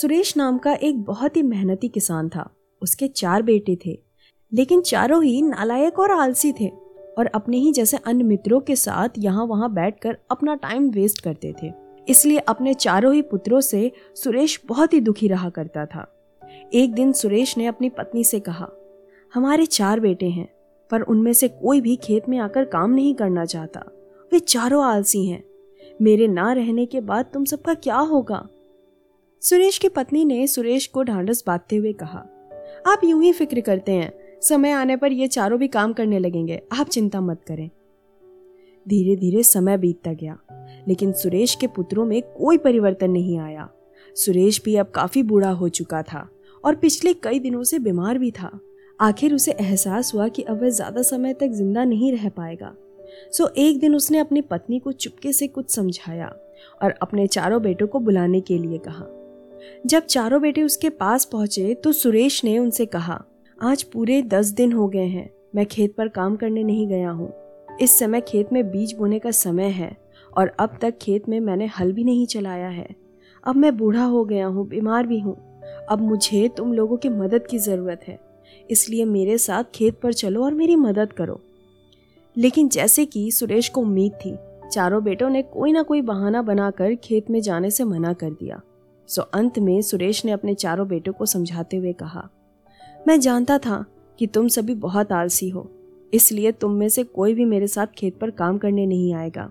सुरेश नाम का एक बहुत ही मेहनती किसान था। उसके चार बेटे थे। लेकिन चारों ही नालायक और आलसी थे और अपने ही जैसे अन्य मित्रों के साथ यहाँ वहाँ बैठकर अपना टाइम वेस्ट करते थे। इसलिए अपने चारों ही पुत्रों से सुरेश बहुत ही दुखी रहा करता था। एक दिन सुरेश ने अपनी पत्नी से कहा, हमारे चार बेटे हैं, पर उनमें से कोई भी खेत में आकर काम नहीं करना चाहता। वे चारों आलसी हैं। मेरे ना रहने के बाद तुम सबका क्या होगा? सुरेश की पत्नी ने सुरेश को ढांढस बांधते हुए कहा, आप यूँ ही फ़िक्र करते हैं, समय आने पर ये चारों भी काम करने लगेंगे, आप चिंता मत करें धीरे धीरे समय बीतता गया, लेकिन सुरेश के पुत्रों में कोई परिवर्तन नहीं आया। सुरेश भी अब काफ़ी बूढ़ा हो चुका था और पिछले कई दिनों से बीमार भी था। आखिर उसे एहसास हुआ कि अब वह ज़्यादा समय तक ज़िंदा नहीं रह पाएगा। सो एक दिन उसने अपनी पत्नी को चुपके से कुछ समझाया और अपने चारों बेटों को बुलाने के लिए कहा जब चारों बेटे उसके पास पहुँचे तो सुरेश ने उनसे कहा, आज पूरे दस दिन हो गए हैं, मैं खेत पर काम करने नहीं गया हूँ। इस समय खेत में बीज बोने का समय है और अब तक खेत में मैंने हल भी नहीं चलाया है। अब मैं बूढ़ा हो गया हूँ, बीमार भी हूँ। अब मुझे तुम लोगों की मदद की ज़रूरत है, इसलिए मेरे साथ खेत पर चलो और मेरी मदद करो। लेकिन जैसे कि सुरेश को उम्मीद थी, चारों बेटों ने कोई ना कोई बहाना बनाकर खेत में जाने से मना कर दिया। सो अंत में सुरेश ने अपने चारों बेटों को समझाते हुए कहा, मैं जानता था कि तुम सभी बहुत आलसी हो, इसलिए तुम में से कोई भी मेरे साथ खेत पर काम करने नहीं आएगा।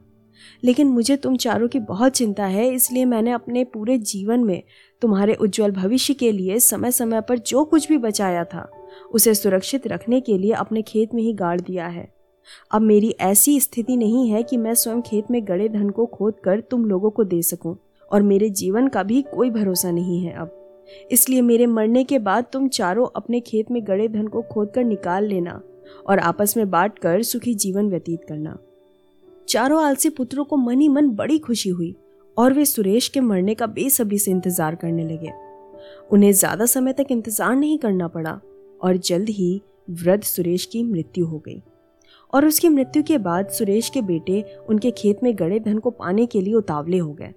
लेकिन मुझे तुम चारों की बहुत चिंता है, इसलिए मैंने अपने पूरे जीवन में तुम्हारे उज्जवल भविष्य के लिए समय समय पर जो कुछ भी बचाया था, उसे सुरक्षित रखने के लिए अपने खेत में ही गाड़ दिया है। अब मेरी ऐसी स्थिति नहीं है कि मैं स्वयं खेत में गड़े धन को खोद कर तुम लोगों को दे सकूँ। और मेरे जीवन का भी कोई भरोसा नहीं है अब। इसलिए मेरे मरने के बाद तुम चारों अपने खेत में गड़े धन को खोद कर निकाल लेना और आपस में बांट कर सुखी जीवन व्यतीत करना। चारों आलसी पुत्रों को मन ही मन बड़ी खुशी हुई और वे सुरेश के मरने का बेसब्री से इंतज़ार करने लगे। उन्हें ज़्यादा समय तक इंतज़ार नहीं करना पड़ा और जल्द ही वृद्ध सुरेश की मृत्यु हो गई। और उसकी मृत्यु के बाद सुरेश के बेटे उनके खेत में गड़े धन को पाने के लिए उतावले हो गए।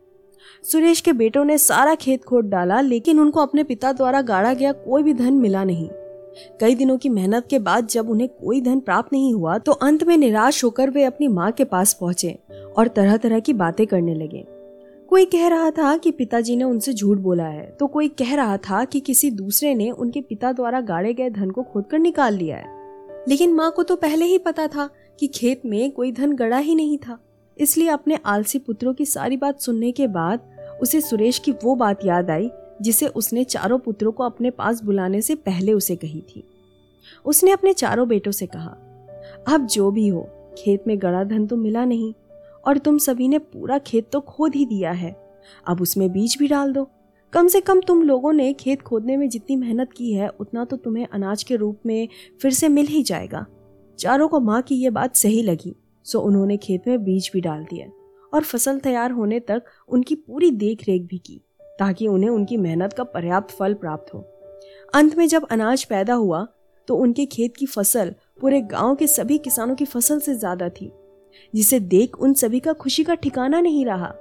सुरेश के बेटों ने सारा खेत खोद डाला, लेकिन उनको अपने पिता द्वारा गाड़ा गया कोई भी धन मिला नहीं। कई दिनों की मेहनत के बाद जब उन्हें कोई धन प्राप्त नहीं हुआ तो अंत में निराश होकर वे अपनी माँ के पास पहुँचे और तरह तरह की बातें करने लगे। कोई कह रहा था कि पिताजी ने उनसे झूठ बोला है तो कोई कह रहा था कि किसी दूसरे ने उनके पिता द्वारा गाड़े गए धन को खोद कर निकाल लिया है। लेकिन माँ को तो पहले ही पता था कि खेत में कोई धन गड़ा ही नहीं था। इसलिए अपने आलसी पुत्रों की सारी बात सुनने के बाद उसे सुरेश की वो बात याद आई, जिसे उसने चारों पुत्रों को अपने पास बुलाने से पहले उसे कही थी। उसने अपने चारों बेटों से कहा अब जो भी हो, खेत में गड़ा धन तो मिला नहीं, और तुम सभी ने पूरा खेत तो खोद ही दिया है। अब उसमें बीज भी डाल दो। कम से कम तुम लोगों ने खेत खोदने में जितनी मेहनत की है, उतना तो तुम्हें अनाज के रूप में फिर से मिल ही जाएगा। चारों को माँ की ये बात सही लगी। सो उन्होंने खेत में बीज भी डाल दिया और फ़सल तैयार होने तक उनकी पूरी देख रेख भी की ताकि उन्हें उनकी मेहनत का पर्याप्त फल प्राप्त हो। अंत में जब अनाज पैदा हुआ तो उनके खेत की फ़सल पूरे गाँव के सभी किसानों की फ़सल से ज़्यादा थी, जिसे देख उन सभी का खुशी का ठिकाना नहीं रहा।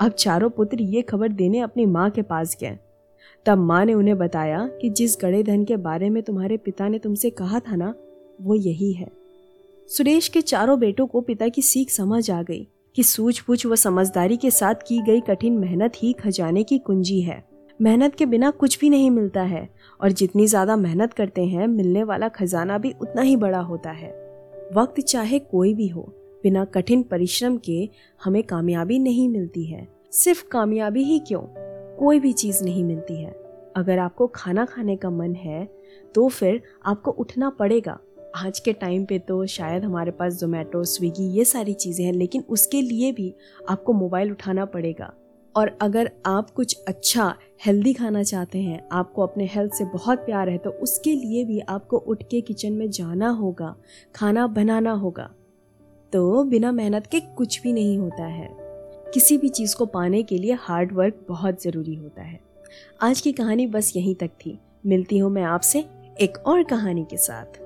अब चारों पुत्र ये खबर देने अपनी माँ के पास गए। तब माँ ने उन्हें बताया कि जिस गड़े धन के बारे में तुम्हारे पिता ने तुमसे कहा था ना, वो यही है। सुरेश के चारों बेटों को पिता की सीख समझ आ गई कि सूझबूझ व समझदारी के साथ की गई कठिन मेहनत ही खजाने की कुंजी है। मेहनत के बिना कुछ भी नहीं मिलता है और जितनी ज़्यादा मेहनत करते हैं, मिलने वाला खजाना भी उतना ही बड़ा होता है। वक्त चाहे कोई भी हो, बिना कठिन परिश्रम के हमें कामयाबी नहीं मिलती है। सिर्फ़ कामयाबी ही क्यों? कोई भी चीज़ नहीं मिलती है। अगर आपको खाना खाने का मन है तो फिर आपको उठना पड़ेगा। आज के टाइम पे तो शायद हमारे पास जोमेटो स्विगी ये सारी चीज़ें हैं, लेकिन उसके लिए भी आपको मोबाइल उठाना पड़ेगा। और अगर आप कुछ अच्छा हेल्दी खाना चाहते हैं, आपको अपने हेल्थ से बहुत प्यार है तो उसके लिए भी आपको उठ के किचन में जाना होगा, खाना बनाना होगा। तो बिना मेहनत के कुछ भी नहीं होता है। किसी भी चीज़ को पाने के लिए हार्ड वर्क बहुत ज़रूरी होता है। आज की कहानी बस यहीं तक थी। मिलती हूँ मैं आपसे एक और कहानी के साथ।